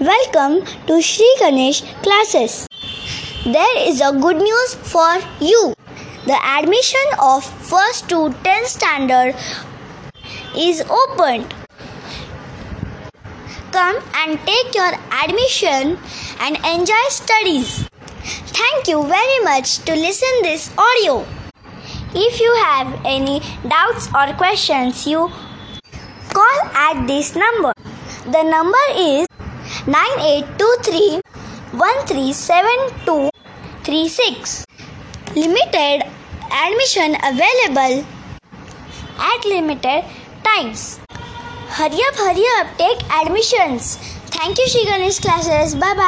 Welcome to Sri Ganesh classes. There is a good news for you. The admission of 1st to 10th standard is opened. Come and take your admission and enjoy studies. Thank you very much to listen this audio. If you have any doubts or questions, you call at this number. The number is 9823 137236. Limited admission available at limited times. Hurry up, hurry up, take admissions. Thank you, Shri classes. Bye bye.